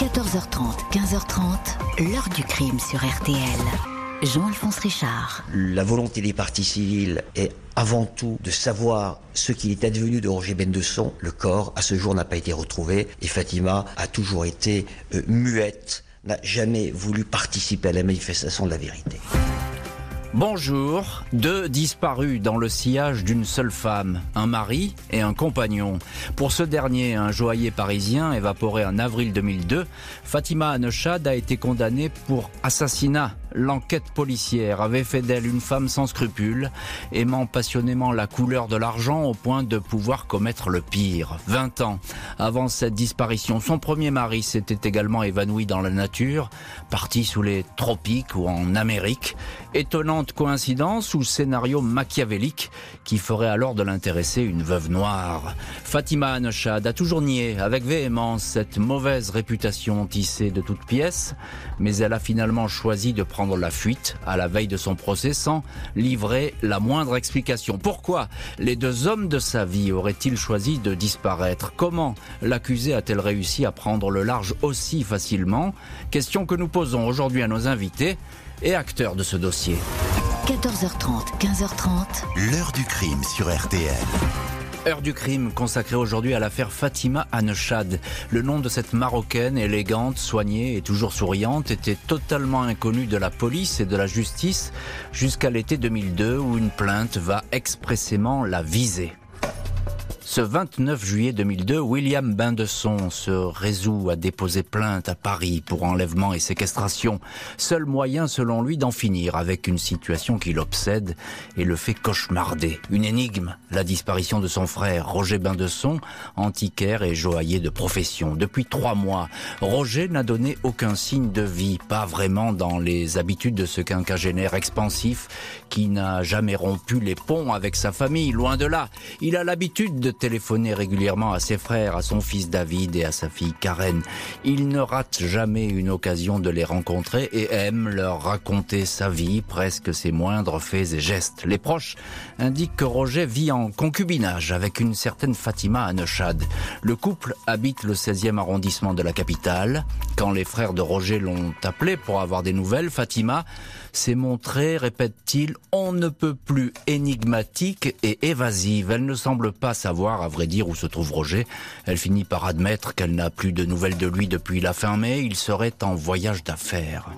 14h30, 15h30, l'heure du crime sur RTL. Jean-Alphonse Richard. La volonté des parties civiles est avant tout de savoir ce qu'il est advenu de Roger Bendesson. Le corps, à ce jour, n'a pas été retrouvé et Fatima a toujours été euh, muette, n'a jamais voulu participer à la manifestation de la vérité. Bonjour, deux disparus dans le sillage d'une seule femme, un mari et un compagnon. Pour ce dernier, un joaillier parisien évaporé en avril 2002, Fatima Anechad a été condamnée pour assassinat l'enquête policière avait fait d'elle une femme sans scrupules, aimant passionnément la couleur de l'argent au point de pouvoir commettre le pire. 20 ans avant cette disparition, son premier mari s'était également évanoui dans la nature, parti sous les tropiques ou en Amérique. Étonnante coïncidence ou scénario machiavélique qui ferait alors de l'intéresser une veuve noire. Fatima Anechad a toujours nié avec véhémence cette mauvaise réputation tissée de toutes pièces, mais elle a finalement choisi de prendre la fuite à la veille de son procès sans livrer la moindre explication. Pourquoi les deux hommes de sa vie auraient-ils choisi de disparaître? Comment l'accusé a-t-elle réussi à prendre le large aussi facilement? Question que nous posons aujourd'hui à nos invités et acteurs de ce dossier. 14h30, 15h30. L'heure du crime sur RTL. Heure du crime consacrée aujourd'hui à l'affaire Fatima Anechad. Le nom de cette Marocaine, élégante, soignée et toujours souriante, était totalement inconnu de la police et de la justice jusqu'à l'été 2002 où une plainte va expressément la viser. Ce 29 juillet 2002, William Bindesson se résout à déposer plainte à Paris pour enlèvement et séquestration. Seul moyen, selon lui, d'en finir avec une situation qui l'obsède et le fait cauchemarder. Une énigme, la disparition de son frère, Roger Bindesson, antiquaire et joaillier de profession. Depuis trois mois, Roger n'a donné aucun signe de vie, pas vraiment dans les habitudes de ce quinquagénaire expansif qui n'a jamais rompu les ponts avec sa famille, loin de là. Il a l'habitude de téléphoner régulièrement à ses frères, à son fils David et à sa fille Karen. Il ne rate jamais une occasion de les rencontrer et aime leur raconter sa vie, presque ses moindres faits et gestes. Les proches indiquent que Roger vit en concubinage avec une certaine Fatima Anechad. Le couple habite le 16e arrondissement de la capitale. Quand les frères de Roger l'ont appelé pour avoir des nouvelles, Fatima s'est montrée, répète-t-il, on ne peut plus énigmatique et évasive. Elle ne semble pas savoir, à vrai dire, où se trouve Roger. Elle finit par admettre qu'elle n'a plus de nouvelles de lui depuis la fin mai. Il serait en voyage d'affaires.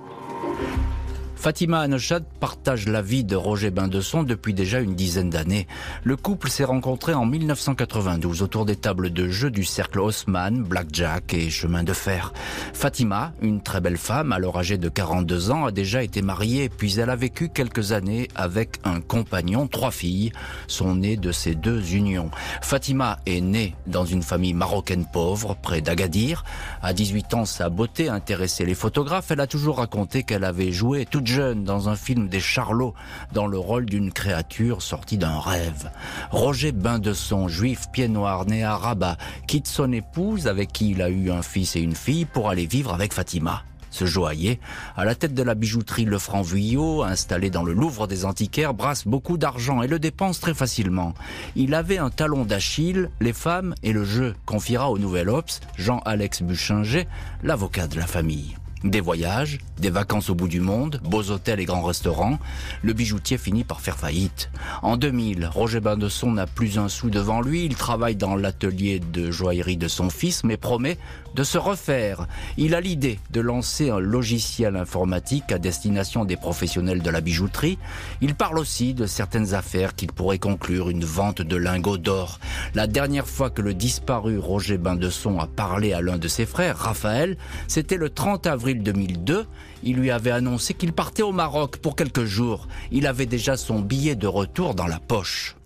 Fatima Anechad partage la vie de Roger Bindesson depuis déjà une dizaine d'années. Le couple s'est rencontré en 1992 autour des tables de jeu du cercle Haussmann, Blackjack et Chemin de Fer. Fatima, une très belle femme, alors âgée de 42 ans, a déjà été mariée puis elle a vécu quelques années avec un compagnon, trois filles, sont nées de ces deux unions. Fatima est née dans une famille marocaine pauvre, près d'Agadir. À 18 ans, sa beauté intéressait les photographes. Elle a toujours raconté qu'elle avait joué toute dans un film des Charlots dans le rôle d'une créature sortie d'un rêve. Roger Bindesson, juif pied noir né à Rabat, quitte son épouse avec qui il a eu un fils et une fille pour aller vivre avec Fatima. Ce joaillier, à la tête de la bijouterie Le Franc Vuillot, installé dans le Louvre des Antiquaires, brasse beaucoup d'argent et le dépense très facilement. Il avait un talon d'Achille, les femmes et le jeu, confiera au Nouvel Ops Jean-Alex Buchinger, l'avocat de la famille. Des voyages, des vacances au bout du monde, beaux hôtels et grands restaurants, le bijoutier finit par faire faillite. En 2000, Roger Bindesson n'a plus un sou devant lui, il travaille dans l'atelier de joaillerie de son fils, mais promet de se refaire. Il a l'idée de lancer un logiciel informatique à destination des professionnels de la bijouterie. Il parle aussi de certaines affaires qu'il pourrait conclure une vente de lingots d'or. La dernière fois que le disparu Roger Bindesson a parlé à l'un de ses frères, Raphaël, c'était le 30 avril 2002, il lui avait annoncé qu'il partait au Maroc pour quelques jours. Il avait déjà son billet de retour dans la poche.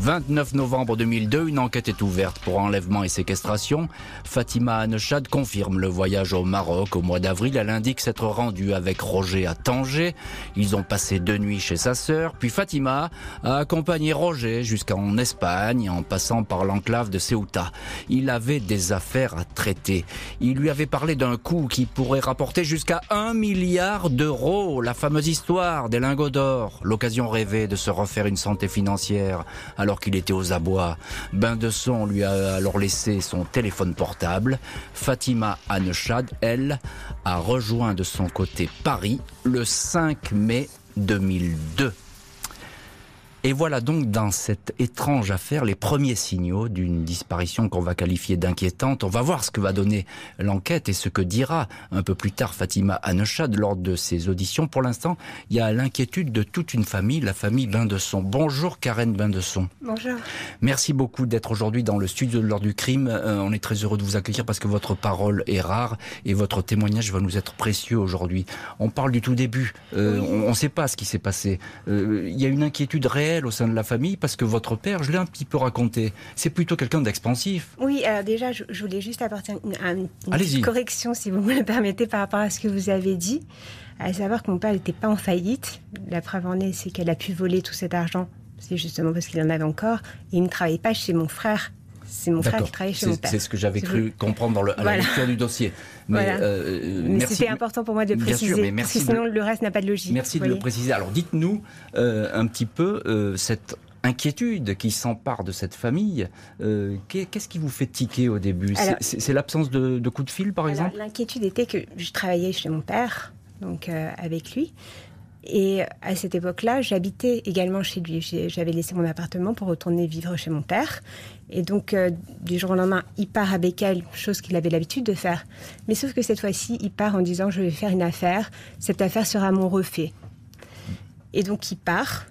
29 novembre 2002, une enquête est ouverte pour enlèvement et séquestration. Fatima Anechad confirme le voyage au Maroc au mois d'avril. Elle indique s'être rendue avec Roger à Tanger. Ils ont passé deux nuits chez sa sœur. Puis Fatima a accompagné Roger jusqu'en Espagne en passant par l'enclave de Ceuta. Il avait des affaires à traiter. Il lui avait parlé d'un coup qui pourrait rapporter jusqu'à un milliard d'euros. La fameuse histoire des lingots d'or. L'occasion rêvée de se refaire une santé financière. Alors qu'il était aux abois. Bain de son lui a alors laissé son téléphone portable. Fatima Anechad, elle, a rejoint de son côté Paris le 5 mai 2002. Et voilà donc dans cette étrange affaire les premiers signaux d'une disparition qu'on va qualifier d'inquiétante. On va voir ce que va donner l'enquête et ce que dira un peu plus tard Fatima Anechad lors de ses auditions. Pour l'instant, il y a l'inquiétude de toute une famille, la famille Bindesson. Bonjour Karen Bindesson. Bonjour. Merci beaucoup d'être aujourd'hui dans le studio de l'heure du crime. Euh, on est très heureux de vous accueillir parce que votre parole est rare et votre témoignage va nous être précieux aujourd'hui. On parle du tout début. Euh, On ne sait pas ce qui s'est passé. Euh, il y a une inquiétude réelle au sein de la famille Parce que votre père, je l'ai un petit peu raconté, c'est plutôt quelqu'un d'expansif. Oui, alors déjà, je, voulais juste apporter une, une correction, si vous me le permettez, par rapport à ce que vous avez dit. À savoir que mon père n'était pas en faillite. La preuve en est, c'est qu'elle a pu voler tout cet argent. C'est justement parce qu'il en avait encore. Et il ne travaillait pas chez mon frère. C'est mon frère qui travaillait chez mon père. C'est ce que j'avais cru comprendre dans le, à la lecture du dossier. Mais, euh, c'était important pour moi de préciser, mais sinon le reste n'a pas de logique. Merci de le préciser. Alors dites-nous euh, un petit peu euh, cette inquiétude qui s'empare de cette famille. Qu'est-ce qui vous fait tiquer au début? C'est l'absence de, de, coups de fil, par exemple? L'inquiétude était que je travaillais chez mon père, donc avec lui. Et à cette époque-là, j'habitais également chez lui. J'avais laissé mon appartement pour retourner vivre chez mon père. Et donc, euh, du jour au lendemain, il part à Becquel, chose qu'il avait l'habitude de faire. Mais sauf que cette fois-ci, il part en disant Je vais faire une affaire, cette affaire sera mon refait. Et donc, il part.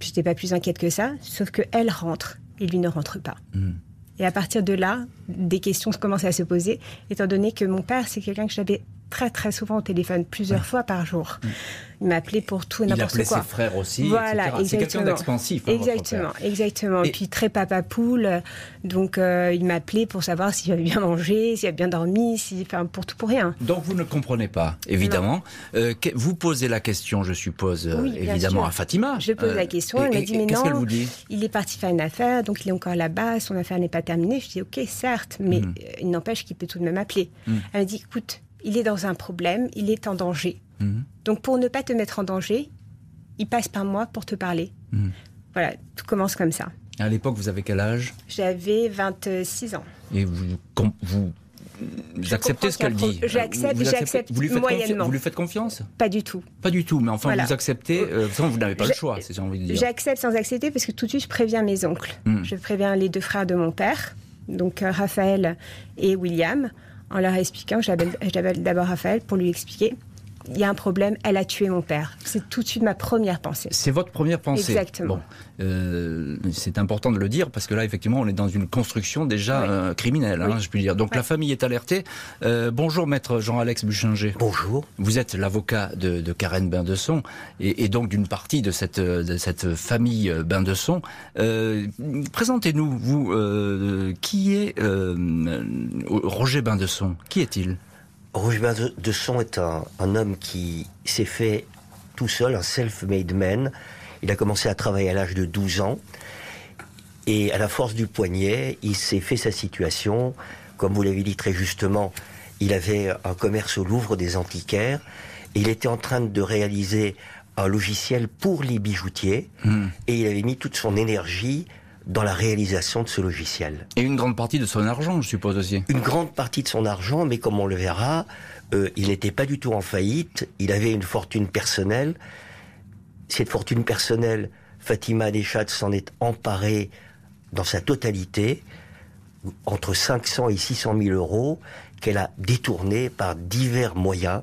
Je n'étais pas plus inquiète que ça, sauf qu'elle rentre et lui ne rentre pas. Mmh. Et à partir de là, des questions commencent à se poser, étant donné que mon père, c'est quelqu'un que j'avais très très souvent au téléphone, plusieurs fois par jour. Il m'appelait pour tout et n'importe quoi. Il appelait ses frères aussi, voilà, C'est quelqu'un d'expansif. Hein, exactement, exactement. Et puis très papa poule. Donc euh, il m'appelait pour savoir s'il avait bien mangé, s'il avait bien dormi, si, enfin pour tout pour rien. Donc vous ne comprenez pas, évidemment. Euh, vous posez la question, je suppose, euh, évidemment à Fatima. Je pose la question. elle m'a dit mais non. Vous dit? il est parti faire une affaire, donc il est encore là-bas. Son affaire n'est pas terminée. Je dis ok, certes, mais hmm. il n'empêche qu'il peut tout de même appeler. Hmm. Elle m'a dit écoute il est dans un problème, il est en danger. Mhm. Donc pour ne pas te mettre en danger, il passe par moi pour te parler. Mhm. Voilà, tout commence comme ça. À l'époque, vous avez quel âge? J'avais 26 ans. Et vous, vous, acceptez ce qu'elle dit J'accepte, j'accepte vous. Vous lui faites confiance? Pas du tout. Pas du tout, mais enfin, vous acceptez, euh, vous n'avez pas le choix, c'est envie de dire. J'accepte sans accepter parce que tout de suite, je préviens mes oncles. Hmm. Je préviens les deux frères de mon père, donc euh, Raphaël et William en leur expliquant, j'appelle d'abord Raphaël pour lui expliquer il y a un problème, elle a tué mon père. C'est tout de suite ma première pensée. C'est votre première pensée Exactement. Bon, euh, c'est important de le dire parce que là, effectivement, on est dans une construction déjà euh, criminelle, hein, je puis dire. Donc la famille est alertée. Euh, bonjour, maître Jean-Alex Buchinger. Bonjour. Vous êtes l'avocat de, de, Karen Bindesson et, et, donc d'une partie de cette, de cette famille Bindesson. Présentez-nous, vous, qui est Roger Bindesson Qui est-il? Roger de Son est un, homme qui s'est fait tout seul, un self-made man. Il a commencé à travailler à l'âge de 12 ans. Et à la force du poignet, il s'est fait sa situation. Comme vous l'avez dit très justement, il avait un commerce au Louvre des antiquaires. Et il était en train de réaliser un logiciel pour les bijoutiers. Hmm. Et il avait mis toute son énergie dans la réalisation de ce logiciel. Et une grande partie de son argent, je suppose aussi. Une grande partie de son argent, mais comme on le verra, euh, il n'était pas du tout en faillite, il avait une fortune personnelle. Cette fortune personnelle, Fatima Deschat s'en est emparée dans sa totalité, entre 500 et 600 000 euros, qu'elle a détourné par divers moyens,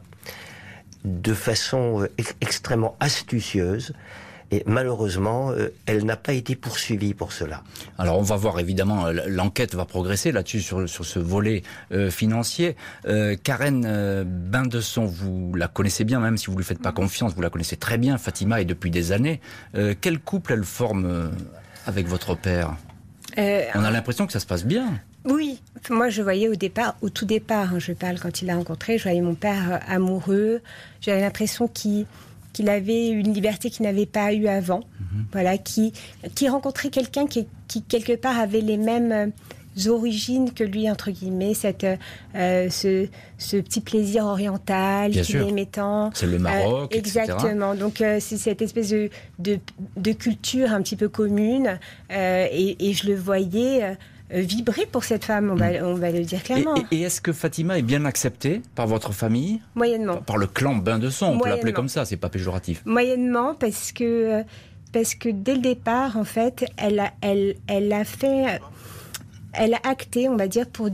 de façon euh, extrêmement astucieuse. Et malheureusement, euh, elle n'a pas été poursuivie pour cela. Alors on va voir évidemment, euh, l'enquête va progresser là-dessus sur, sur ce volet euh, financier. Euh, Karen euh, Bindesson, vous la connaissez bien, même si vous ne lui faites pas confiance, vous la connaissez très bien. Fatima est depuis des années. quel couple elle forme avec votre père? On a l'impression que ça se passe bien. Oui, moi je voyais au départ, au tout départ, hein, je parle quand il l'a rencontré, je voyais mon père amoureux. J'avais l'impression qu'il qu'il avait une liberté qu'il n'avait pas eu avant. Mhm. Voilà, qui, qui rencontrait quelqu'un qui, qui, quelque part, avait les mêmes origines que lui, entre guillemets, cette, euh, ce, ce, petit plaisir oriental qu'il aimait tant. C'est le Maroc, euh, Exactement. Donc, euh, c'est cette espèce de, de, de, culture un petit peu commune. Et, et, je le voyais vibrer pour cette femme, on va, mm. on va le dire clairement. Et, est-ce que Fatima est bien acceptée par votre famille? Moyennement. Par, le clan Bain de Son, on peut l'appeler comme ça, c'est pas péjoratif. Moyennement, parce que, parce que dès le départ, en fait, elle a, elle, elle a fait elle a acté, on va dire, pour,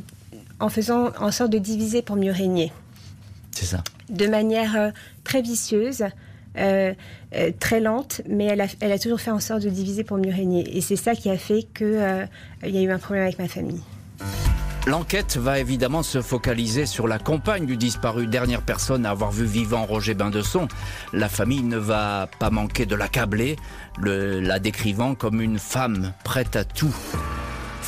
en faisant en sorte de diviser pour mieux régner. C'est ça. De manière euh, très vicieuse, euh, euh, très lente, mais elle a, toujours fait en sorte de diviser pour mieux régner. Et c'est ça qui a fait qu'il y a eu un problème avec ma famille. L'enquête va évidemment se focaliser sur la compagne du disparu, dernière personne à avoir vu vivant Roger Bindesson. La famille ne va pas manquer de l'accabler, la décrivant comme une femme prête à tout.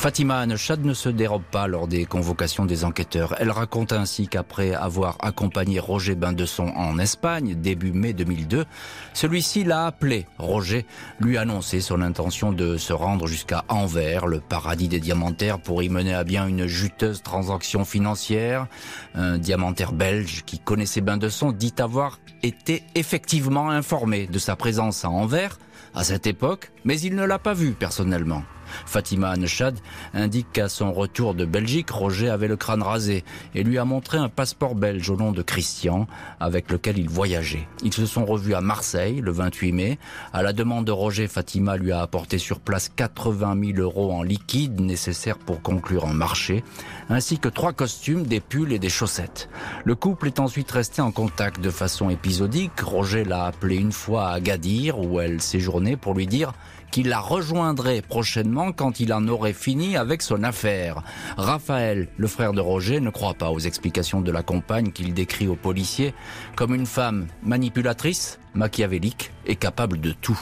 Fatima Anechad ne se dérobe pas lors des convocations des enquêteurs. Elle raconte ainsi qu'après avoir accompagné Roger Bindesson en Espagne, début mai 2002, celui-ci l'a appelé. Roger lui annonçait son intention de se rendre jusqu'à Anvers, le paradis des diamantaires, pour y mener à bien une juteuse transaction financière. Un diamantaire belge qui connaissait Bindesson dit avoir été effectivement informé de sa présence à Anvers à cette époque, mais il ne l'a pas vu personnellement. Fatima Anechad indique qu'à son retour de Belgique, Roger avait le crâne rasé et lui a montré un passeport belge au nom de Christian avec lequel il voyageait. Ils se sont revus à Marseille le 28 mai. À la demande de Roger, Fatima lui a apporté sur place 80 000 euros en liquide nécessaires pour conclure un marché, ainsi que trois costumes, des pulls et des chaussettes. Le couple est ensuite resté en contact de façon épisodique. Roger l'a appelé une fois à Agadir où elle séjournait pour lui dire qu'il la rejoindrait prochainement quand il en aurait fini avec son affaire. Raphaël, le frère de Roger, ne croit pas aux explications de la compagne qu'il décrit aux policiers comme une femme manipulatrice, machiavélique et capable de tout.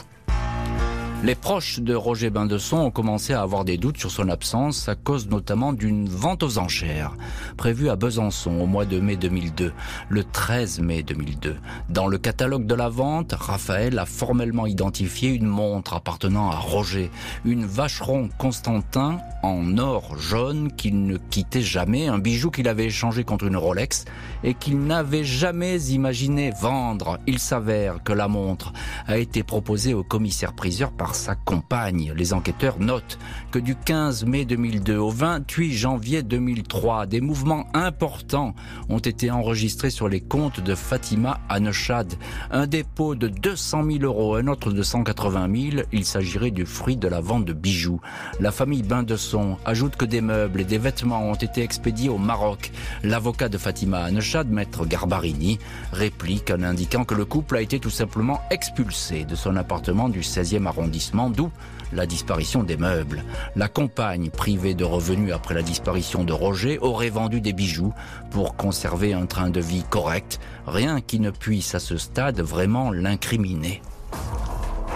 Les proches de Roger Bindesson ont commencé à avoir des doutes sur son absence à cause notamment d'une vente aux enchères prévue à Besançon au mois de mai 2002, le 13 mai 2002. Dans le catalogue de la vente, Raphaël a formellement identifié une montre appartenant à Roger, une vacheron Constantin en or jaune qu'il ne quittait jamais, un bijou qu'il avait échangé contre une Rolex et qu'il n'avait jamais imaginé vendre. Il s'avère que la montre a été proposée au commissaire-priseur par sa compagne. Les enquêteurs notent que du 15 mai 2002 au 28 janvier 2003, des mouvements importants ont été enregistrés sur les comptes de Fatima Anechad. Un dépôt de 200 000 euros, un autre de 180 000. Il s'agirait du fruit de la vente de bijoux. La famille Bain de Son ajoute que des meubles et des vêtements ont été expédiés au Maroc. L'avocat de Fatima Anechad, maître Garbarini, réplique en indiquant que le couple a été tout simplement expulsé de son appartement du 16e arrondissement d'où la disparition des meubles. La compagne, privée de revenus après la disparition de Roger, aurait vendu des bijoux pour conserver un train de vie correct, rien qui ne puisse à ce stade vraiment l'incriminer.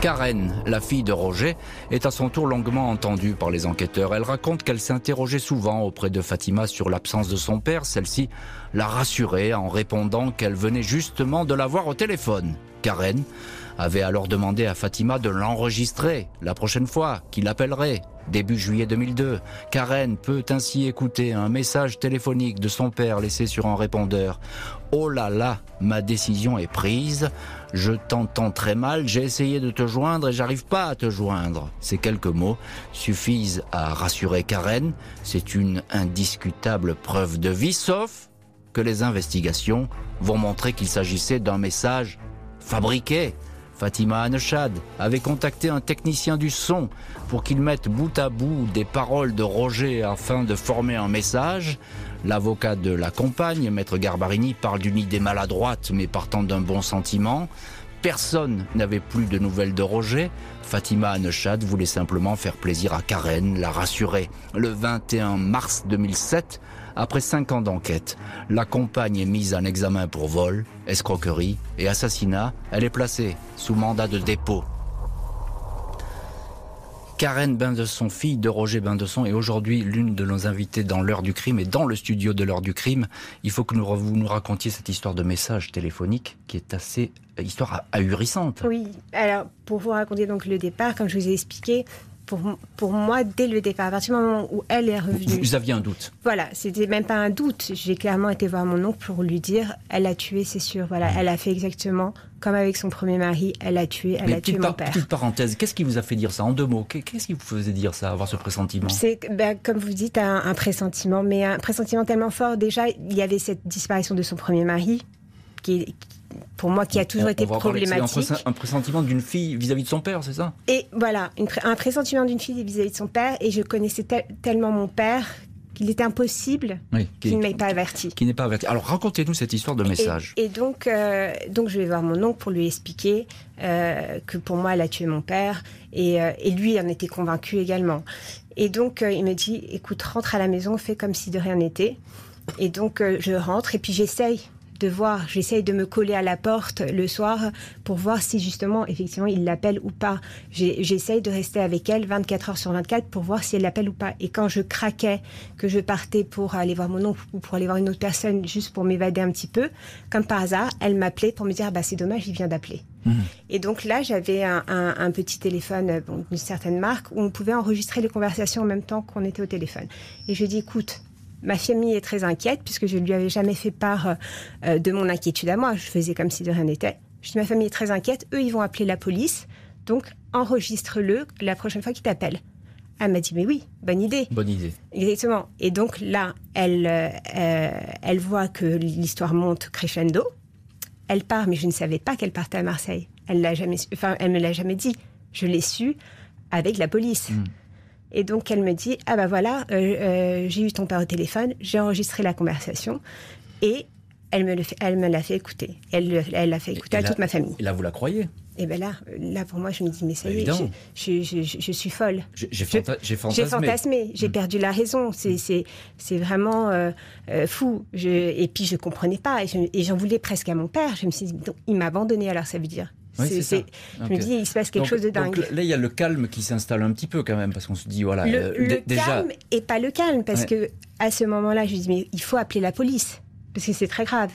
Karen, la fille de Roger, est à son tour longuement entendue par les enquêteurs. Elle raconte qu'elle s'interrogeait souvent auprès de Fatima sur l'absence de son père. Celle-ci l'a rassurée en répondant qu'elle venait justement de la voir au téléphone. Karen avait alors demandé à Fatima de l'enregistrer la prochaine fois qu'il appellerait, début juillet 2002. Karen peut ainsi écouter un message téléphonique de son père laissé sur un répondeur. Oh là là, ma décision est prise. Je t'entends très mal, j'ai essayé de te joindre et j'arrive pas à te joindre. Ces quelques mots suffisent à rassurer Karen. C'est une indiscutable preuve de vie, sauf que les investigations vont montrer qu'il s'agissait d'un message fabriqué Fatima Anechad avait contacté un technicien du son pour qu'il mette bout à bout des paroles de Roger afin de former un message. L'avocat de la compagne, maître Garbarini, parle d'une idée maladroite mais partant d'un bon sentiment. Personne n'avait plus de nouvelles de Roger. Fatima Anechad voulait simplement faire plaisir à Karen, la rassurer. Le 21 mars 2007, après cinq ans d'enquête, la compagne est mise en examen pour vol, escroquerie et assassinat. Elle est placée sous mandat de dépôt. Karen Bindesson, fille de Roger Bindesson, est aujourd'hui l'une de nos invitées dans l'heure du crime et dans le studio de l'heure du crime. Il faut que vous nous racontiez cette histoire de message téléphonique qui est assez histoire ahurissante. Oui, alors pour vous raconter donc le départ, comme je vous ai expliqué, pour, pour moi dès le départ. À partir du moment où elle est revenue. Vous aviez un doute Voilà, c'était même pas un doute. J'ai clairement été voir mon oncle pour lui dire elle a tué, c'est sûr. Voilà, elle a fait exactement comme avec son premier mari, elle a tué, elle a tué mon père. Petite parenthèse, qu'est-ce qui vous a fait dire ça? En deux mots Qu'est-ce qui vous faisait dire ça, avoir ce pressentiment? C'est, ben, comme vous dites, un, un pressentiment, mais un pressentiment tellement fort. Déjà, il y avait cette disparition de son premier mari, qui, pour moi, qui a toujours été problématique. Un, pressentiment d'une fille vis-à-vis de son père, c'est ça? Et voilà, un pressentiment d'une fille vis-à-vis de son père. Et je connaissais tellement mon père qu'il était impossible qu'il ne m'ait pas averti. Qui n'est pas averti. Alors racontez-nous cette histoire de message. Et, donc, euh, donc je vais voir mon oncle pour lui expliquer euh, que pour moi, elle a tué mon père. Et, euh, et lui en était convaincu également. Et donc, il me dit, écoute, rentre à la maison, fais comme si de rien n'était. Et donc, je rentre et puis j'essaye de voir, j'essaye de me coller à la porte le soir pour voir si justement, effectivement, il l'appelle ou pas. J'essaye de rester avec elle 24 heures sur 24 pour voir si elle l'appelle ou pas. Et quand je craquais, que je partais pour aller voir mon oncle ou pour aller voir une autre personne juste pour m'évader un petit peu, comme par hasard, elle m'appelait pour me dire, bah c'est dommage, il vient d'appeler. Mmh. Et donc là, j'avais un, petit téléphone d'une certaine marque où on pouvait enregistrer les conversations en même temps qu'on était au téléphone. Et je dis, écoute, Ma famille est très inquiète puisque je ne lui avais jamais fait part euh, de mon inquiétude à moi. Je faisais comme si de rien n'était. Je dis ma famille est très inquiète. Eux, ils vont appeler la police. Donc, enregistre-le la prochaine fois qu'ils t'appellent. Elle m'a dit mais oui, bonne idée. Bonne idée. Exactement. Et donc là, elle, euh, elle voit que l'histoire monte crescendo. Elle part, mais je ne savais pas qu'elle partait à Marseille. Elle l'a jamais, enfin, elle me l'a jamais dit. Je l'ai su avec la police. Hmm. Et donc elle me dit ah bah voilà, euh, euh, j'ai eu ton père au téléphone, j'ai enregistré la conversation et elle me, le fait, elle me l'a fait écouter. Elle, elle l'a fait écouter à toute ma famille. Et là, vous la croyez? Et bien là, là, pour moi, je me dis, mais ça y est, je, je, je, suis folle. J'ai fantasmé. J'ai fantasmé, j'ai mm. perdu la raison. C'est c'est vraiment euh, fou. Je, et puis, je comprenais pas. Et j'en voulais presque à mon père. Je me suis dit, il m'a abandonné, alors ça veut dire. Oui, Je me dis, il se passe quelque chose de dingue. là, il y a le calme qui s'installe un petit peu quand même, parce qu'on se dit, voilà. Le, euh, calme et pas le calme, parce que à ce moment-là, je dis, mais il faut appeler la police, parce que c'est très grave.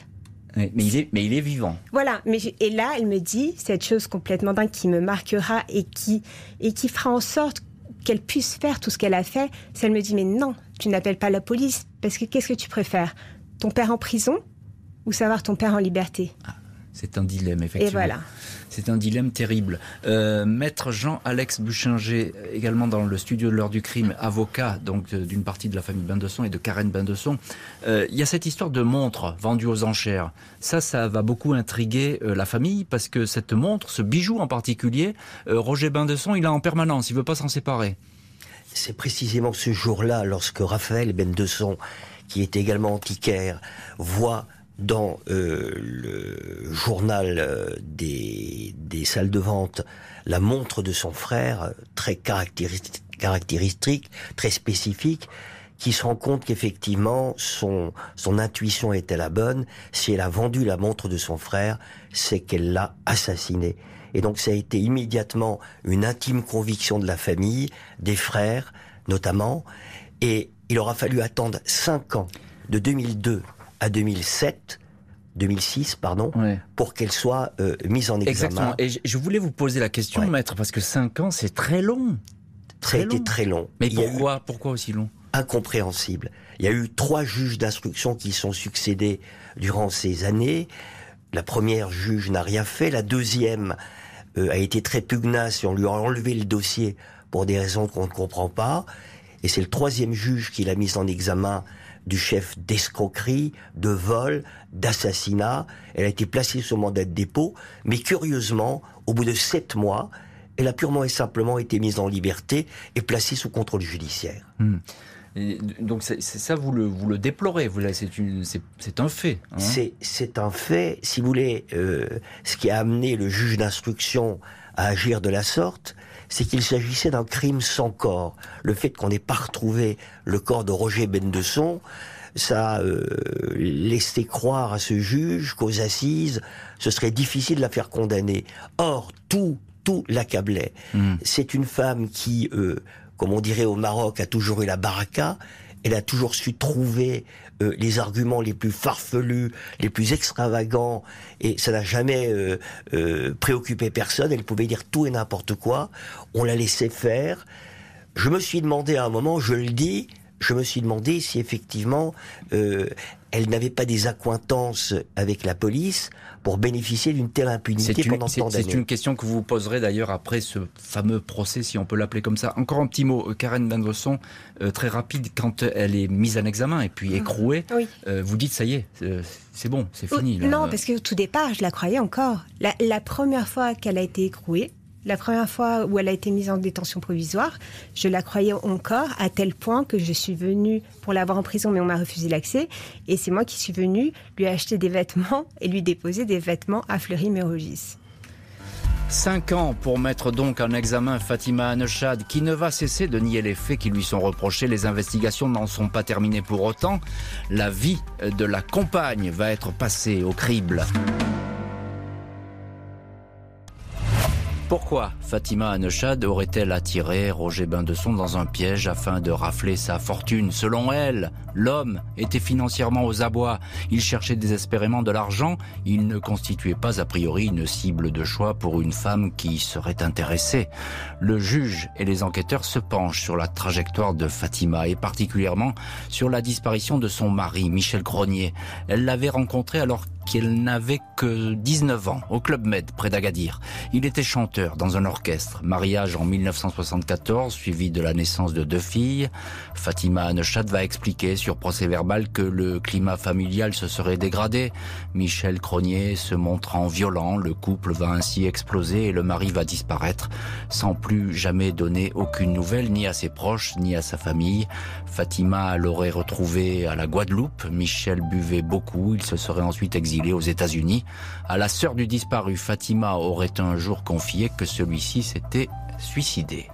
mais, il est, mais il est vivant. Voilà. Mais et là, elle me dit cette chose complètement dingue qui me marquera et qui, et qui fera en sorte qu'elle puisse faire tout ce qu'elle a fait. C'est elle me dit, mais non, tu n'appelles pas la police, parce que qu'est-ce que tu préfères? Ton père en prison ou savoir ton père en liberté? Ah, C'est un dilemme, effectivement. Et voilà. C'est un dilemme terrible. Euh, Maître Jean-Alex Buchinger, également dans le studio de l'heure du crime, avocat donc euh, d'une partie de la famille Bindesson et de Karen Bindesson. Euh, il y a cette histoire de montre vendue aux enchères. Ça, ça va beaucoup intriguer la famille parce que cette montre, ce bijou en particulier, Roger Bindesson, il a en permanence. Il veut pas s'en séparer. C'est précisément ce jour-là, lorsque Raphaël Bendesson, qui est également antiquaire, voit dans euh, le journal euh, des, des, salles de vente la montre de son frère, très caractéristique, caractéristique très spécifique, qui se rend compte qu'effectivement son, son intuition était la bonne. Si elle a vendu la montre de son frère, c'est qu'elle l'a assassiné. Et donc ça a été immédiatement une intime conviction de la famille, des frères notamment, et il aura fallu attendre cinq ans, de 2002 à 2007, 2006, pardon, pour qu'elle soit euh, mise en examen. Exactement. Et je voulais vous poser la question, maître, parce que 5 ans, c'est très long. Très été très long. Mais pourquoi, pourquoi aussi long? Incompréhensible. Il y a eu trois juges d'instruction qui sont succédés durant ces années. La première juge n'a rien fait. La deuxième euh, a été très pugnace et on lui a enlevé le dossier pour des raisons qu'on ne comprend pas. Et c'est le troisième juge qui l'a mise en examen du chef d'escroquerie, de vol, d'assassinat. Elle a été placée sous mandat de dépôt, mais curieusement, au bout de sept mois, elle a purement et simplement été mise en liberté et placée sous contrôle judiciaire. Hmm. donc c'est ça, vous le, vous le déplorez, c'est un fait. Hein c'est un fait. Si vous voulez, euh, ce qui a amené le juge d'instruction à agir de la sorte, c'est qu'il s'agissait d'un crime sans corps. Le fait qu'on n'ait pas retrouvé le corps de Roger Bendesson, ça euh, laissé croire à ce juge qu'aux assises, ce serait difficile de la faire condamner. Or, tout, tout l'accablait. Hmm. C'est une femme qui, euh, comme on dirait au Maroc, a toujours eu la baraka. Elle a toujours su trouver euh, les arguments les plus farfelus, les plus extravagants, et ça n'a jamais euh, euh, préoccupé personne. Elle pouvait dire tout et n'importe quoi. On la laissait faire. je me suis demandé à un moment, je le dis, je me suis demandé si effectivement euh, elle n'avait pas des accointances avec la police pour bénéficier d'une telle impunité pendant tant d'années. C'est une question que vous vous poserez d'ailleurs après ce fameux procès, si on peut l'appeler comme ça. Encore un petit mot, euh, Karen Van euh, très rapide, quand elle est mise en examen et puis écrouée, euh, vous dites ça y est, c'est bon, c'est fini. Non, parce que tout départ, je la croyais encore. la première fois qu'elle a été écrouée, la première fois où elle a été mise en détention provisoire, je la croyais encore à tel point que je suis venue pour l'avoir en prison, mais on m'a refusé l'accès. Et c'est moi qui suis venue lui acheter des vêtements et lui déposer des vêtements à Fleury-Mérogis. Cinq ans pour mettre donc en examen Fatima Anechad, qui ne va cesser de nier les faits qui lui sont reprochés. Les investigations n'en sont pas terminées pour autant. La vie de la compagne va être passée au crible. Pourquoi Fatima Anechad aurait-elle attiré Roger Bindesson dans un piège afin de rafler sa fortune Selon elle, l'homme était financièrement aux abois. Il cherchait désespérément de l'argent. Il ne constituait pas a priori une cible de choix pour une femme qui serait intéressée. Le juge et les enquêteurs se penchent sur la trajectoire de Fatima et particulièrement sur la disparition de son mari, Michel Cronier. Elle l'avait rencontré alors qu'il n'avait que 19 ans, au Club Med, près d'Agadir. Il était chanteur dans un orchestre. Mariage en 1974, suivi de la naissance de deux filles. Fatima Anechat va expliquer sur procès verbal que le climat familial se serait dégradé. Michel Cronier se montrant violent, le couple va ainsi exploser et le mari va disparaître sans plus jamais donner aucune nouvelle ni à ses proches ni à sa famille. Fatima l'aurait retrouvé à la Guadeloupe. Michel buvait beaucoup. Il se serait ensuite exilé aux États-Unis. À la sœur du disparu, Fatima aurait un jour confié que celui-ci s'était suicidé.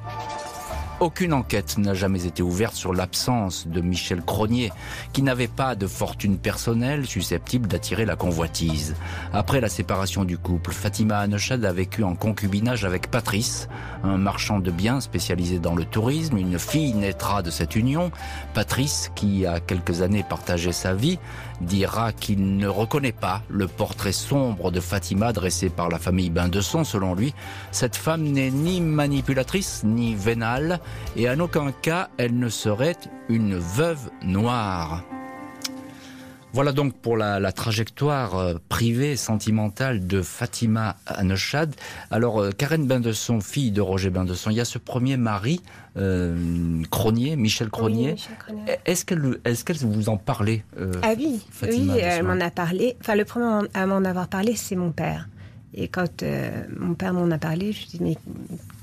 Aucune enquête n'a jamais été ouverte sur l'absence de Michel Cronier, qui n'avait pas de fortune personnelle susceptible d'attirer la convoitise. Après la séparation du couple, Fatima Anechad a vécu en concubinage avec Patrice, un marchand de biens spécialisé dans le tourisme. Une fille naîtra de cette union. Patrice, qui a quelques années partagé sa vie, dira qu'il ne reconnaît pas le portrait sombre de Fatima dressé par la famille Bain-de-Son. Selon lui, cette femme n'est ni manipulatrice ni vénale et en aucun cas elle ne serait une veuve noire. Voilà donc pour la, trajectoire euh, privée, sentimentale de Fatima Anechad. Alors, euh, Karen Bindesson, fille de Roger Bindesson, il y a ce premier mari, euh, Cronier, Michel Cronier. est-ce qu'elle est qu'elle vous en parlait Ah oui, oui elle m'en a parlé. Enfin, le premier à m'en avoir parlé, c'est mon père. Et quand mon père m'en a parlé, je lui ai dit, mais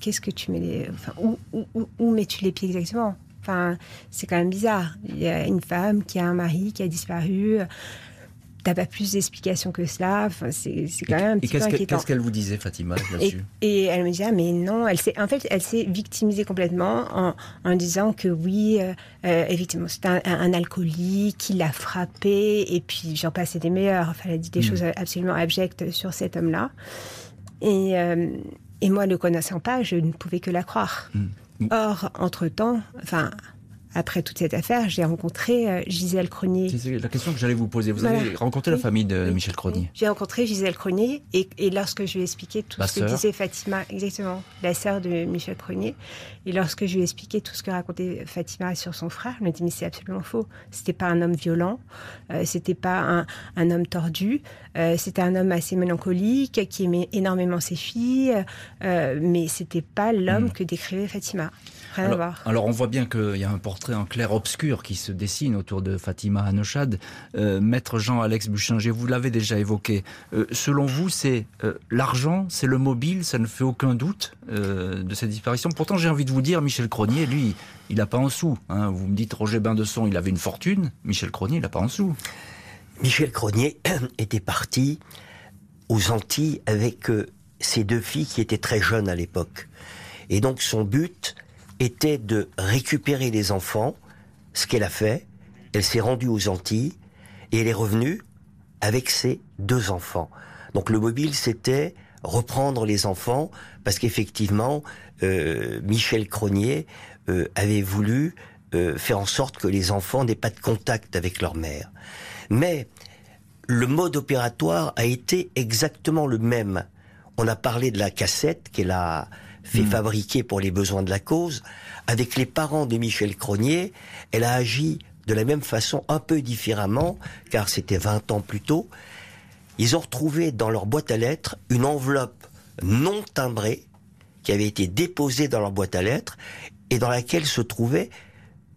qu'est-ce que tu mets les... Enfin, où, où, où mets-tu les pieds exactement? Enfin, c'est quand même bizarre. Il y a une femme qui a un mari qui a disparu. T'as pas plus d'explications que cela. Enfin, c'est quand même un petit peu inquiétant. Qu'est-ce qu'elle vous disait, Fatima, là-dessus et, elle me disait, ah, mais non, elle s'est, en fait, elle s'est victimisée complètement en, en, disant que oui, euh, euh effectivement, c'était un, alcoolique qui l'a frappé, et puis j'en passais des meilleurs. Enfin, elle a dit des hmm. choses absolument abjectes sur cet homme-là. Et, euh, et moi, ne le connaissant pas, je ne pouvais que la croire. Hmm. Or, entre-temps, enfin, après toute cette affaire, j'ai rencontré euh, Gisèle Cronier. C'est la question que j'allais vous poser. Vous avez rencontré la famille de Michel Cronier J'ai rencontré Gisèle Cronier et, lorsque je lui ai expliqué tout ce que disait Fatima, exactement, la sœur de Michel Cronier, et lorsque je lui ai expliqué tout ce que racontait Fatima sur son frère, elle m'a dit mais c'est absolument faux. C'était pas un homme violent, euh, c'était pas un, homme tordu, euh, c'était un homme assez mélancolique qui aimait énormément ses filles, euh, mais c'était pas l'homme hmm. que décrivait Fatima. Alors, on voit bien qu'il y a un portrait en clair obscur qui se dessine autour de Fatima Hanochad. Euh, Maître Jean-Alex Buchinger, vous l'avez déjà évoqué. Euh, selon vous, c'est euh, l'argent, c'est le mobile, ça ne fait aucun doute de cette disparition. Pourtant, j'ai envie de vous dire, Michel Cronier, lui, il n'a pas en sous. Hein. Vous me dites Roger Bindesson, il avait une fortune. Michel Cronier, il n'a pas en sous. Michel Cronier était parti aux Antilles avec ses deux filles qui étaient très jeunes à l'époque. Et donc son but, était de récupérer les enfants, ce qu'elle a fait. Elle s'est rendue aux Antilles et elle est revenue avec ses deux enfants. Donc le mobile, c'était reprendre les enfants parce qu'effectivement, euh, Michel Cronier euh, avait voulu euh, faire en sorte que les enfants n'aient pas de contact avec leur mère. Mais le mode opératoire a été exactement le même. On a parlé de la cassette qu'elle a fait hmm. fabriquer pour les besoins de la cause. Avec les parents de Michel Cronier, elle a agi de la même façon, un peu différemment, car c'était 20 ans plus tôt. Ils ont retrouvé dans leur boîte à lettres une enveloppe non timbrée qui avait été déposée dans leur boîte à lettres et dans laquelle se trouvait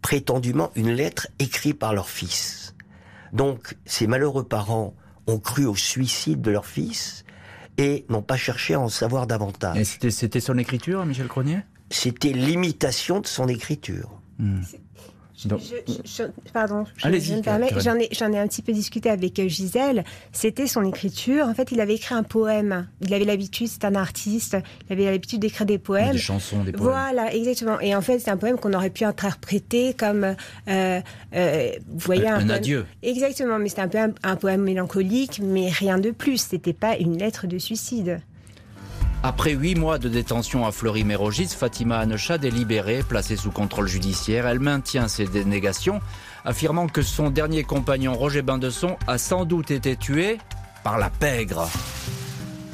prétendument une lettre écrite par leur fils. Donc ces malheureux parents ont cru au suicide de leur fils et n'ont pas cherché à en savoir davantage. Et c'était son écriture, Michel Cronier C'était l'imitation de son écriture. Pardon, je, me permets. J'en ai, j'en ai un petit peu discuté avec euh, Gisèle. C'était son écriture. En fait, il avait écrit un poème. Il avait l'habitude, c'est un artiste. Il avait l'habitude d'écrire des poèmes. Des chansons, des poèmes. Voilà, exactement. Et en fait, c'est un poème qu'on aurait pu interpréter comme, euh, euh, vous voyez, un, un adieu. Exactement. Mais c'était un peu un poème mélancolique, mais rien de plus. C'était pas une lettre de suicide. Après huit mois de détention à Fleury-Mérogis, Fatima Anechad est libérée, placée sous contrôle judiciaire. Elle maintient ses dénégations, affirmant que son dernier compagnon Roger Bindesson a sans doute été tué par la pègre.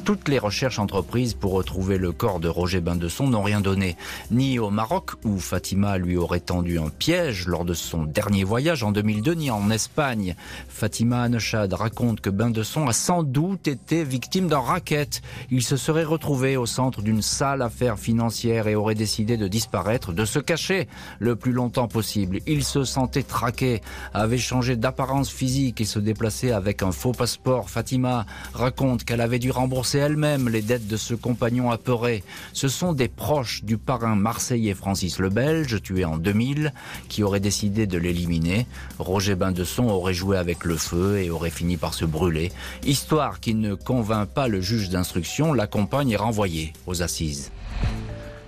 Toutes les recherches entreprises pour retrouver le corps de Roger Bindesson n'ont rien donné, ni au Maroc, où Fatima lui aurait tendu un piège lors de son dernier voyage en 2002, ni en Espagne. Fatima Anechad raconte que Bindesson a sans doute été victime d'un racket. Il se serait retrouvé au centre d'une sale affaire financière et aurait décidé de disparaître, de se cacher le plus longtemps possible. Il se sentait traqué, avait changé d'apparence physique et se déplaçait avec un faux passeport. Fatima raconte qu'elle avait dû rembourser c'est elle-même les dettes de ce compagnon apeuré. Ce sont des proches du parrain marseillais Francis le Belge, tué en 2000, qui auraient décidé de l'éliminer. Roger Bindesson aurait joué avec le feu et aurait fini par se brûler. Histoire qui ne convainc pas le juge d'instruction, la compagne est renvoyée aux assises.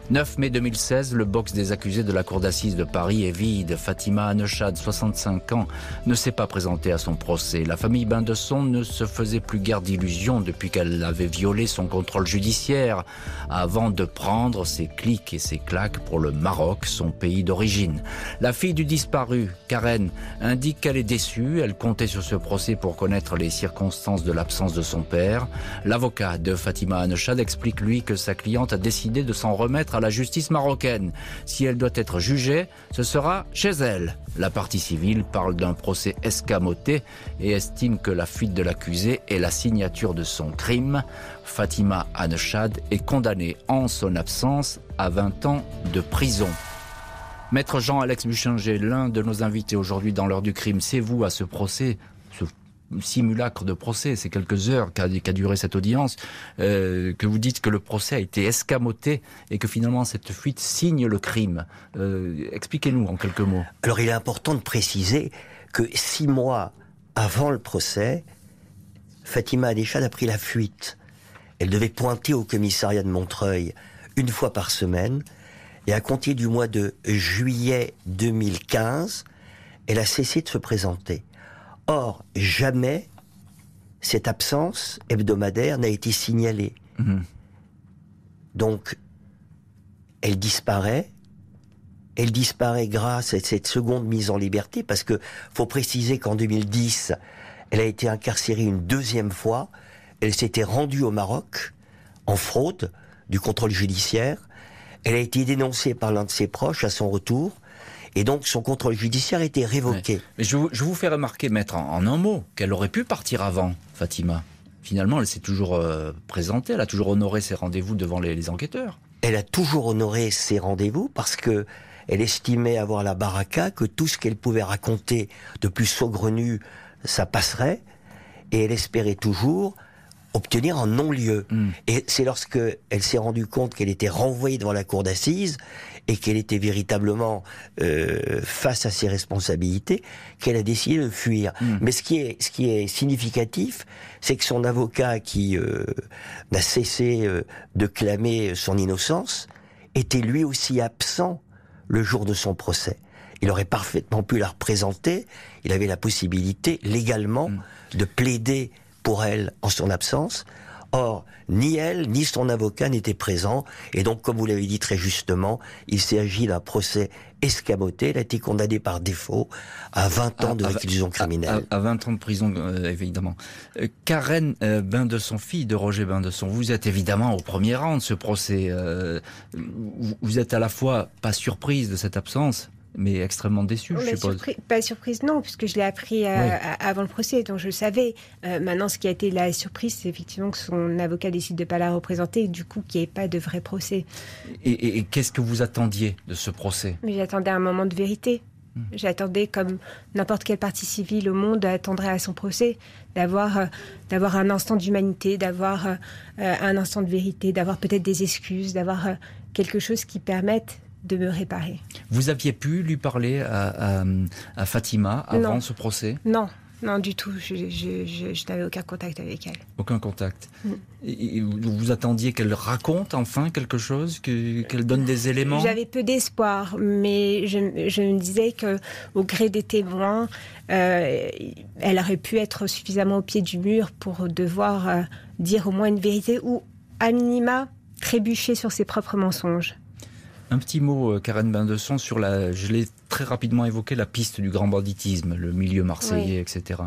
9 mai 2016, le box des accusés de la cour d'assises de Paris est vide. Fatima Anechad, 65 ans, ne s'est pas présentée à son procès. La famille Bindesson ne se faisait plus guère d'illusions depuis qu'elle avait violé son contrôle judiciaire avant de prendre ses clics et ses claques pour le Maroc, son pays d'origine. La fille du disparu, Karen, indique qu'elle est déçue. Elle comptait sur ce procès pour connaître les circonstances de l'absence de son père. L'avocat de Fatima Anechad explique lui que sa cliente a décidé de s'en remettre à la justice marocaine. Si elle doit être jugée, ce sera chez elle. La partie civile parle d'un procès escamoté et estime que la fuite de l'accusé est la signature de son crime. Fatima Anechad est condamnée en son absence à 20 ans de prison. Maître Jean-Alex Buchinger, l'un de nos invités aujourd'hui dans l'heure du crime, c'est vous à ce procès simulacre de procès, c'est quelques heures qu'a duré cette audience, euh, que vous dites que le procès a été escamoté et que finalement cette fuite signe le crime. Euh, expliquez-nous en quelques mots. Alors il est important de préciser que six mois avant le procès, Fatima Adéchad a pris la fuite. Elle devait pointer au commissariat de Montreuil une fois par semaine et à compter du mois de juillet 2015, elle a cessé de se présenter. Or, jamais cette absence hebdomadaire n'a été signalée. Mhm. Donc, elle disparaît. Elle disparaît grâce à cette seconde mise en liberté, parce que faut préciser qu'en 2010, elle a été incarcérée une deuxième fois. Elle s'était rendue au Maroc en fraude du contrôle judiciaire. Elle a été dénoncée par l'un de ses proches à son retour. Et donc son contrôle judiciaire a été révoqué. Mais je, vous fais remarquer, maître, en, un mot, qu'elle aurait pu partir avant, Fatima. Finalement, elle s'est toujours euh, présentée, elle a toujours honoré ses rendez-vous devant les, enquêteurs. Elle a toujours honoré ses rendez-vous parce que elle estimait avoir la baraka, que tout ce qu'elle pouvait raconter de plus saugrenu, ça passerait. Et elle espérait toujours obtenir un non-lieu. Hmm. Et c'est lorsque elle s'est rendue compte qu'elle était renvoyée devant la cour d'assises et qu'elle était véritablement euh, face à ses responsabilités qu'elle a décidé de fuir. Hmm. Mais ce qui est ce qui est significatif, c'est que son avocat qui euh, n'a cessé euh, de clamer son innocence était lui aussi absent le jour de son procès. Il aurait parfaitement pu la représenter. Il avait la possibilité légalement hmm. de plaider pour elle en son absence. Or, ni elle, ni son avocat n'étaient présents, et donc, comme vous l'avez dit très justement, il s'agit d'un procès escamoté. Elle a été condamnée par défaut à 20 ans de réclusion criminelle. À, 20 ans de prison, euh, évidemment. Euh, Karen euh, Bain de son fille, de Roger Bain de son, vous êtes évidemment au premier rang de ce procès. vous êtes à la fois pas surprise de cette absence, mais extrêmement déçue, je suppose. pas surprise, non, puisque je l'ai appris euh, avant le procès, donc je le savais. Euh, maintenant, ce qui a été la surprise, c'est effectivement que son avocat décide de ne pas la représenter, du coup, qu'il n'y ait pas de vrai procès. Et, qu'est-ce que vous attendiez de ce procès? J'attendais un moment de vérité. Hmm. J'attendais, comme n'importe quelle partie civile au monde attendrait à son procès, d'avoir euh, d'avoir un instant d'humanité, d'avoir un instant de vérité, d'avoir peut-être des excuses, d'avoir quelque chose qui permette de me réparer. Vous aviez pu lui parler à, Fatima avant ce procès Non, non, du tout. Je, n'avais aucun contact avec elle. Aucun contact. Mm. vous attendiez qu'elle raconte enfin quelque chose, qu'elle donne des éléments J'avais peu d'espoir, mais je, me disais que, au gré des témoins, euh, elle aurait pu être suffisamment au pied du mur pour devoir euh, dire au moins une vérité ou, à minima, trébucher sur ses propres mensonges. Un petit mot, euh, Karen Bindesson, sur la. Je l'ai très rapidement évoqué, la piste du grand banditisme, le milieu marseillais, etc.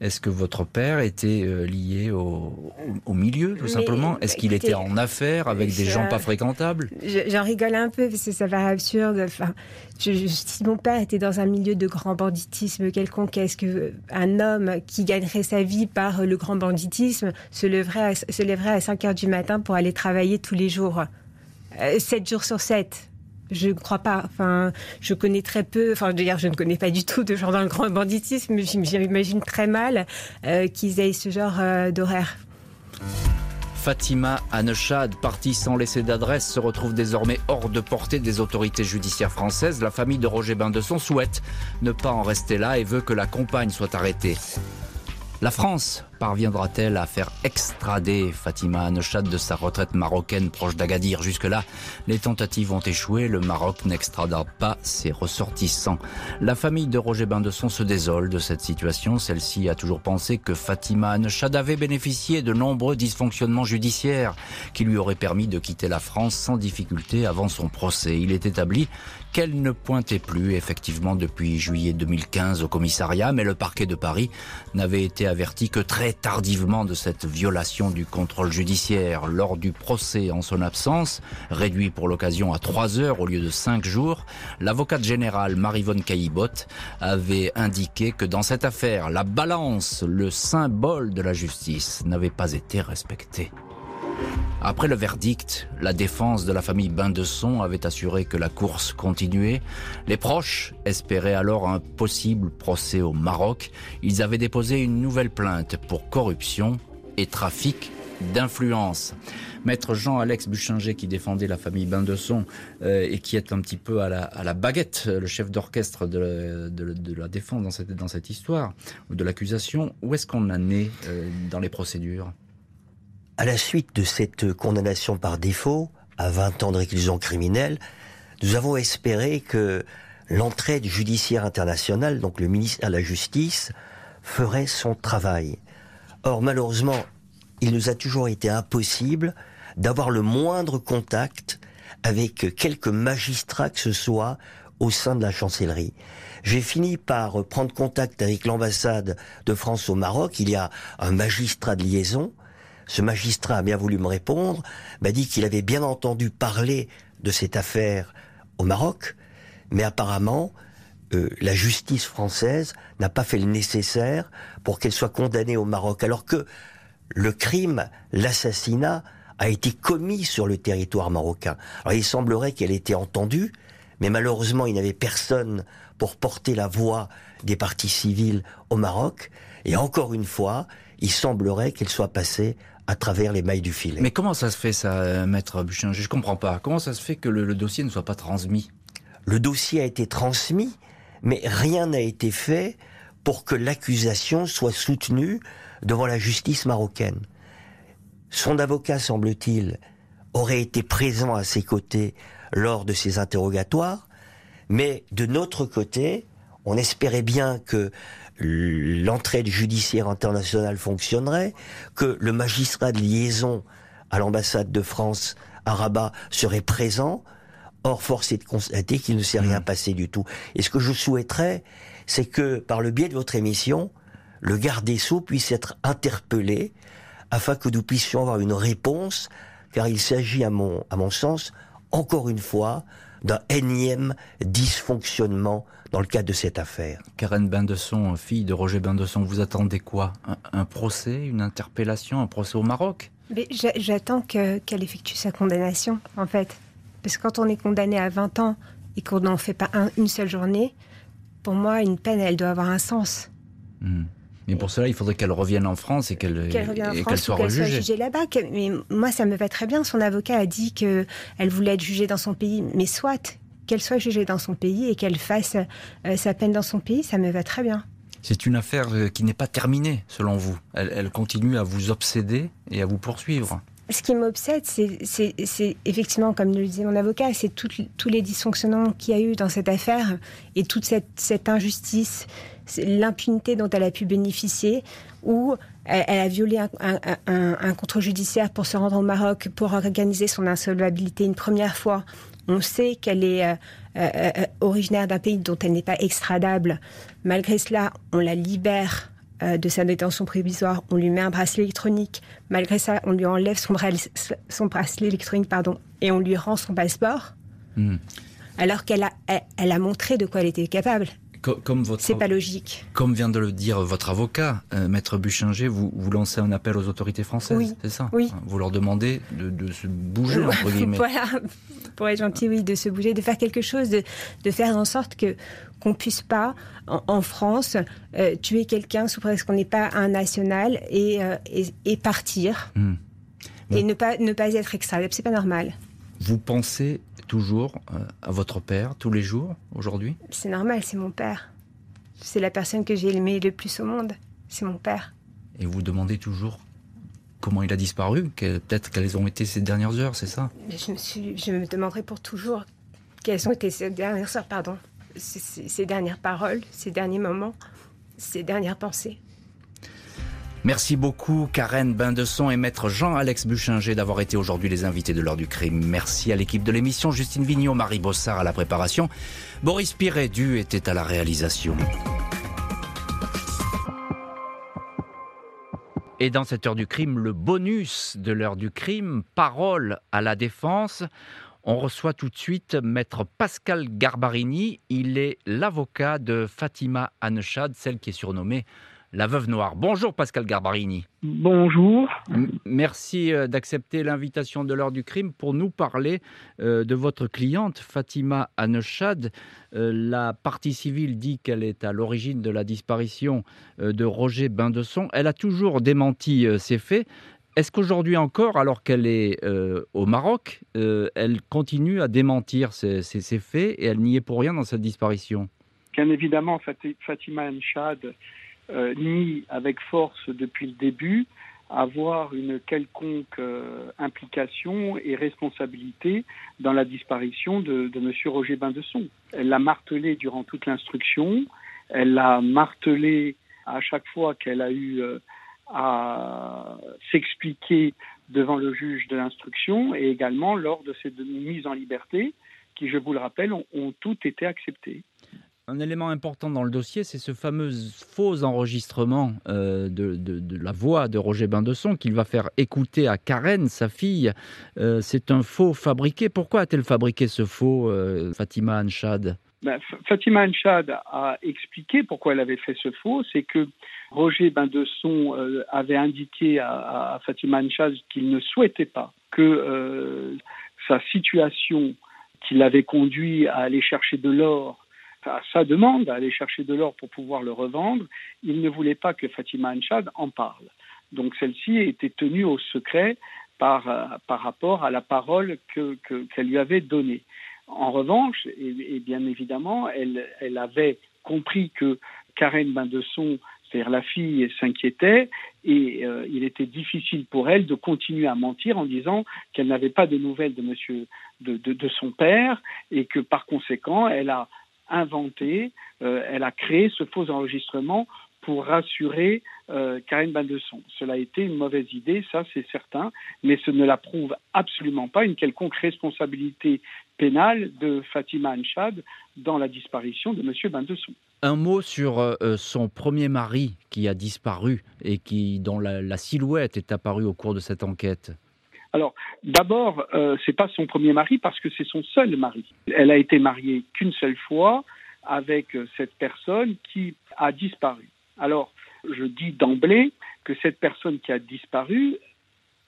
Est-ce que votre père était euh, lié au, milieu, tout simplement? Est-ce qu'il était en affaires avec des gens pas fréquentables? J'en rigole un peu parce que ça paraît absurde. Enfin, si mon père était dans un milieu de grand banditisme quelconque, est-ce qu'un homme qui gagnerait sa vie par le grand banditisme se lèverait se lèverait à 5 heures du matin pour aller travailler tous les jours? 7 euh, jours sur 7. Je ne crois pas. Enfin, je connais très peu. Enfin, dire, je ne connais pas du tout de genre dans le grand banditisme. J'imagine très mal euh, qu'ils aient ce genre euh, d'horaire. Fatima Anechad, partie sans laisser d'adresse, se retrouve désormais hors de portée des autorités judiciaires françaises. La famille de Roger Bindesson souhaite ne pas en rester là et veut que la compagne soit arrêtée. La France parviendra-t-elle à faire extrader Fatima Anechad de sa retraite marocaine proche d'Agadir? Jusque-là, les tentatives ont échoué. Le Maroc n'extrada pas ses ressortissants. La famille de Roger Bindesson se désole de cette situation. Celle-ci a toujours pensé que Fatima Anechad avait bénéficié de nombreux dysfonctionnements judiciaires qui lui auraient permis de quitter la France sans difficulté avant son procès. Il est établi qu'elle ne pointait plus effectivement depuis juillet 2015 au commissariat, mais le parquet de Paris n'avait été averti que très tardivement de cette violation du contrôle judiciaire. Lors du procès en son absence, réduit pour l'occasion à trois heures au lieu de cinq jours, l'avocate générale Marivonne Caillebotte avait indiqué que dans cette affaire, la balance, le symbole de la justice, n'avait pas été respectée. Après le verdict, la défense de la famille Bain-de-Son avait assuré que la course continuait. Les proches espéraient alors un possible procès au Maroc. Ils avaient déposé une nouvelle plainte pour corruption et trafic d'influence. Maître Jean-Alex Buchinger, qui défendait la famille Bain-de-Son euh, et qui est un petit peu à la, baguette, le chef d'orchestre de, la défense dans cette, dans cette histoire, ou de l'accusation, où est-ce qu'on en est euh, dans les procédures? À la suite de cette condamnation par défaut à 20 ans de réclusion criminelle, nous avons espéré que l'entraide judiciaire internationale, donc le ministère de la Justice, ferait son travail. Or, malheureusement, il nous a toujours été impossible d'avoir le moindre contact avec quelques magistrats que ce soit au sein de la chancellerie. J'ai fini par prendre contact avec l'ambassade de France au Maroc. Il y a un magistrat de liaison ce magistrat a bien voulu me répondre, m'a dit qu'il avait bien entendu parler de cette affaire au Maroc, mais apparemment, euh, la justice française n'a pas fait le nécessaire pour qu'elle soit condamnée au Maroc, alors que le crime, l'assassinat, a été commis sur le territoire marocain. Alors il semblerait qu'elle ait été entendue, mais malheureusement il n'y avait personne pour porter la voix des partis civils au Maroc, et encore une fois, il semblerait qu'elle soit passée à travers les mailles du filet. Mais comment ça se fait ça, euh, maître Buchin? Je ne comprends pas. Comment ça se fait que le, dossier ne soit pas transmis? Le dossier a été transmis, mais rien n'a été fait pour que l'accusation soit soutenue devant la justice marocaine. Son avocat, semble-t-il, aurait été présent à ses côtés lors de ces interrogatoires, mais de notre côté, on espérait bien que l'entraide judiciaire internationale fonctionnerait, que le magistrat de liaison à l'ambassade de France à Rabat serait présent. Or, force est de constater qu'il ne s'est rien mmh. passé du tout. Et ce que je souhaiterais, c'est que, par le biais de votre émission, le garde des Sceaux puisse être interpellé afin que nous puissions avoir une réponse, car il s'agit, à mon, à mon sens, encore une fois, d'un énième dysfonctionnement dans le cadre de cette affaire. Karen Bindesson, fille de Roger Bindesson, vous attendez quoi? Un, procès, une interpellation, un procès au Maroc? J'attends qu'elle effectue sa condamnation, en fait. Parce que quand on est condamné à 20 ans et qu'on n'en fait pas une seule journée, pour moi, une peine, elle doit avoir un sens. Hmm. Mais pour cela, il faudrait qu'elle revienne en France et qu'elle qu soit rejugée. là-bas. Mais moi, ça me va très bien. Son avocat a dit qu'elle voulait être jugée dans son pays. Mais soit qu'elle soit jugée dans son pays et qu'elle fasse euh, sa peine dans son pays, ça me va très bien. C'est une affaire euh, qui n'est pas terminée, selon vous. Elle, continue à vous obséder et à vous poursuivre. Ce qui m'obsède, c'est effectivement, comme le disait mon avocat, c'est tous les dysfonctionnements qu'il y a eu dans cette affaire et toute cette, injustice, l'impunité dont elle a pu bénéficier, où elle, a violé un, un, contrôle judiciaire pour se rendre au Maroc, pour organiser son insolvabilité une première fois. On sait qu'elle est euh, euh, euh, originaire d'un pays dont elle n'est pas extradable. Malgré cela, on la libère de sa détention provisoire, on lui met un bracelet électronique. Malgré ça, on lui enlève son, bracelet électronique pardon, et on lui rend son passeport. Hmm. Alors qu'elle a, elle a montré de quoi elle était capable comme votre c'est pas logique. Comme vient de le dire votre avocat, euh, maître Buchinger, vous, vous lancez un appel aux autorités françaises, oui. c'est ça Oui. Vous leur demandez de, se bouger entre guillemets. voilà, pour être gentil, oui, de se bouger, de faire quelque chose, de, de faire en sorte que qu'on puisse pas en, France euh, tuer quelqu'un sous prétexte qu'on n'est pas un national et, euh, et, partir hmm. et ne pas ne pas être extradable, c'est pas normal. Vous pensez toujours euh, à votre père tous les jours aujourd'hui? C'est normal, c'est mon père. C'est la personne que j'ai aimée le plus au monde. C'est mon père. Et vous demandez toujours comment il a disparu Peut-être quelles ont été ces dernières heures, c'est ça? Je me, suis, je me demanderai pour toujours quelles ont été ces dernières heures, pardon. ces dernières paroles, ces derniers moments, ces dernières pensées. Merci beaucoup Karen Bindesson et maître Jean-Alex Buchinger d'avoir été aujourd'hui les invités de l'heure du crime. Merci à l'équipe de l'émission, Justine Vignot, Marie Bossard à la préparation, Boris Pirédu était à la réalisation. Et dans cette heure du crime, le bonus de l'heure du crime, parole à la défense. On reçoit tout de suite maître Pascal Garbarini. Il est l'avocat de Fatima Anechad, celle qui est surnommée la Veuve Noire. Bonjour Pascal Garbarini. Bonjour. merci euh, d'accepter l'invitation de l'heure du crime pour nous parler euh, de votre cliente Fatima Anechad. Euh, la partie civile dit qu'elle est à l'origine de la disparition de Roger Bindesson. Elle a toujours démenti ces faits. Est-ce qu'aujourd'hui encore, alors qu'elle est au Maroc, elle continue à démentir ces, faits et elle n'y est pour rien dans cette disparition? Bien évidemment, Fatima Anechad euh, nie avec force depuis le début avoir une quelconque euh, implication et responsabilité dans la disparition de, de M. Roger Bindesson. Elle l'a martelé durant toute l'instruction, elle l'a martelé à chaque fois qu'elle a eu euh, à s'expliquer devant le juge de l'instruction et également lors de ces mises en liberté qui, je vous le rappelle, ont toutes été acceptées un élément important dans le dossier, c'est ce fameux faux enregistrement euh, de, la voix de Roger Bindesson qu'il va faire écouter à Karen, sa fille. Euh, c'est un faux fabriqué. Pourquoi a-t-elle fabriqué ce faux, euh, Fatima Anchad ben, Fatima Anchad a expliqué pourquoi elle avait fait ce faux. C'est que Roger Bindesson avait indiqué à, à Fatima Anchad qu'il ne souhaitait pas que sa situation qui l'avait conduit à aller chercher de l'or à sa demande d'aller chercher de l'or pour pouvoir le revendre, il ne voulait pas que Fatima Anchad en parle. Donc celle-ci était tenue au secret par, euh, par rapport à la parole qu'elle que, lui avait donnée. En revanche, et, bien évidemment, elle, elle, avait compris que Karen Bindesson, c'est-à-dire la fille, s'inquiétait et euh, il était difficile pour elle de continuer à mentir en disant qu'elle n'avait pas de nouvelles de monsieur de, de, son père et que par conséquent elle a inventé, euh, elle a créé ce faux enregistrement pour rassurer euh, Karine Baldesson. Cela a été une mauvaise idée, ça c'est certain, mais ce ne la prouve absolument pas une quelconque responsabilité pénale de Fatima Anchad dans la disparition de M. Baldesson. Un mot sur euh, son premier mari qui a disparu et qui, dont la, silhouette est apparue au cours de cette enquête. Alors, d'abord, euh, c'est pas son premier mari parce que c'est son seul mari. Elle a été mariée qu'une seule fois avec cette personne qui a disparu. Alors, je dis d'emblée que cette personne qui a disparu,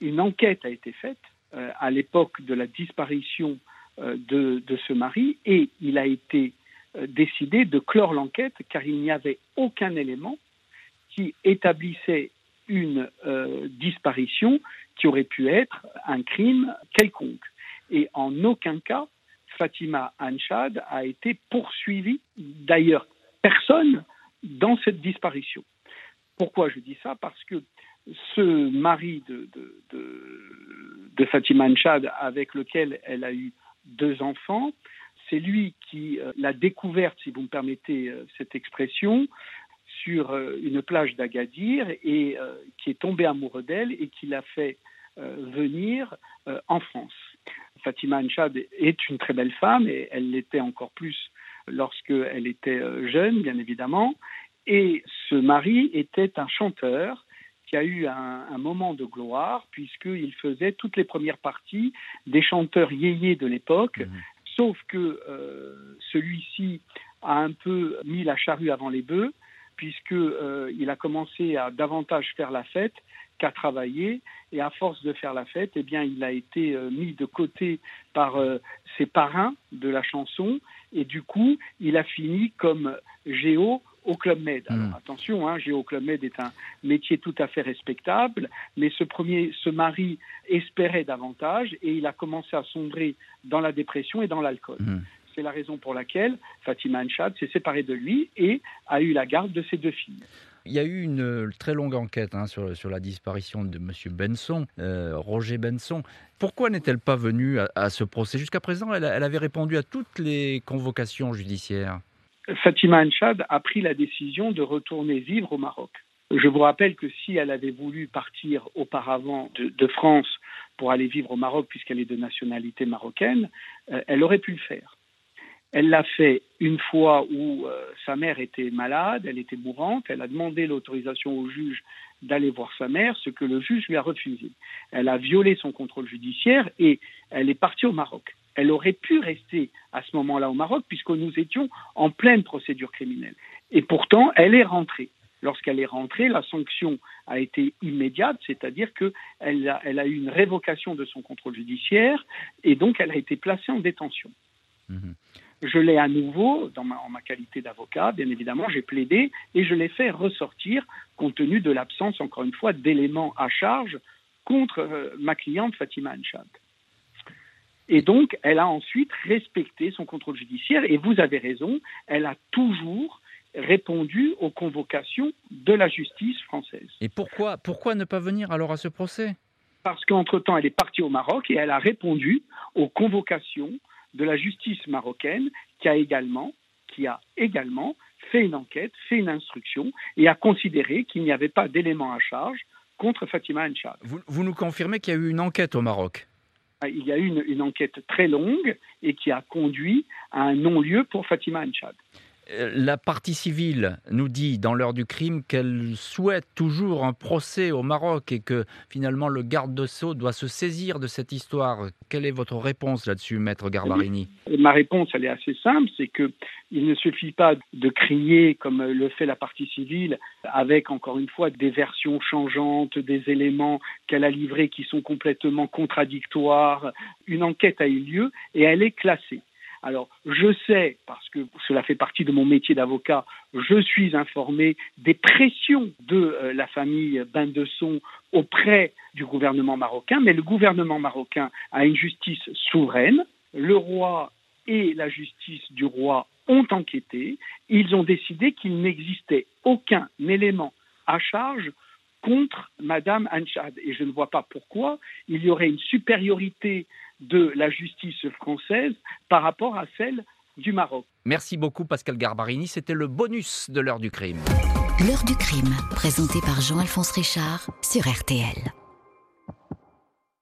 une enquête a été faite euh, à l'époque de la disparition euh, de, ce mari et il a été euh, décidé de clore l'enquête car il n'y avait aucun élément qui établissait une disparition aurait pu être un crime quelconque. Et en aucun cas, Fatima Anchad a été poursuivie. D'ailleurs, personne dans cette disparition. Pourquoi je dis ça? Parce que ce mari de, de, Fatima Anchad, avec lequel elle a eu deux enfants, c'est lui qui euh, l'a découverte, si vous me permettez euh, cette expression, sur euh, une plage d'Agadir et qui est tombé amoureux d'elle et qui l'a fait venir en France. Fatima Anchad est une très belle femme et elle l'était encore plus lorsqu'elle était euh, jeune, bien évidemment. Et ce mari était un chanteur qui a eu un, moment de gloire puisqu'il faisait toutes les premières parties des chanteurs yéyés de l'époque, mmh. sauf que euh, celui-ci a un peu mis la charrue avant les bœufs puisqu'il euh, a commencé à davantage faire la fête qu'à travailler. Et à force de faire la fête, eh bien, il a été euh, mis de côté par euh, ses parrains de la chanson. Et du coup, il a fini comme Géo au Club Med. Alors hmm. attention, hein, Géo Club Med est un métier tout à fait respectable, mais ce premier, ce mari espérait davantage et il a commencé à sombrer dans la dépression et dans l'alcool. Hmm. C'est la raison pour laquelle Fatima Anchad s'est séparée de lui et a eu la garde de ses deux filles. Il y a eu une euh, très longue enquête hein, sur, sur, la disparition de M. Benson, euh, Roger Benson. Pourquoi n'est-elle pas venue à, ce procès? Jusqu'à présent, elle, avait répondu à toutes les convocations judiciaires. Fatima Anchad a pris la décision de retourner vivre au Maroc. Je vous rappelle que si elle avait voulu partir auparavant de, France pour aller vivre au Maroc, puisqu'elle est de nationalité marocaine, euh, elle aurait pu le faire. Elle l'a fait une fois où euh, sa mère était malade, elle était mourante, elle a demandé l'autorisation au juge d'aller voir sa mère, ce que le juge lui a refusé. Elle a violé son contrôle judiciaire et elle est partie au Maroc. Elle aurait pu rester à ce moment-là au Maroc puisque nous étions en pleine procédure criminelle. Et pourtant, elle est rentrée. Lorsqu'elle est rentrée, la sanction a été immédiate, c'est-à-dire qu'elle a, eu une révocation de son contrôle judiciaire et donc elle a été placée en détention. Mmh je l'ai à nouveau, dans en ma qualité d'avocat, bien évidemment, j'ai plaidé et je l'ai fait ressortir compte tenu de l'absence, encore une fois, d'éléments à charge contre euh, ma cliente Fatima Anchad. Et donc, elle a ensuite respecté son contrôle judiciaire et vous avez raison, elle a toujours répondu aux convocations de la justice française. Et pourquoi, pourquoi ne pas venir alors à ce procès? Parce qu'entre-temps, elle est partie au Maroc et elle a répondu aux convocations de la justice marocaine qui a également, qui a également fait une enquête, fait une instruction et a considéré qu'il n'y avait pas d'éléments à charge contre Fatima Enchad. Vous, nous confirmez qu'il y a eu une enquête au Maroc? Ah, il y a eu une, une, enquête très longue et qui a conduit à un non-lieu pour Fatima Enchad. Euh, la partie civile nous dit dans l'heure du crime qu'elle souhaite toujours un procès au Maroc et que finalement le garde de Sceaux doit se saisir de cette histoire. Quelle est votre réponse là-dessus, maître Garbarini Ma réponse, elle est assez simple, c'est que il ne suffit pas de crier comme le fait la partie civile avec encore une fois des versions changeantes, des éléments qu'elle a livrés qui sont complètement contradictoires. Une enquête a eu lieu et elle est classée. Alors, je sais, parce que cela fait partie de mon métier d'avocat, je suis informé des pressions de euh, la famille Bindesson auprès du gouvernement marocain, mais le gouvernement marocain a une justice souveraine. Le roi et la justice du roi ont enquêté. Ils ont décidé qu'il n'existait aucun élément à charge contre Madame Anchad. Et je ne vois pas pourquoi il y aurait une supériorité de la justice française par rapport à celle du Maroc. Merci beaucoup Pascal Garbarini, c'était le bonus de l'heure du crime. L'heure du crime, présenté par Jean-Alphonse Richard sur RTL.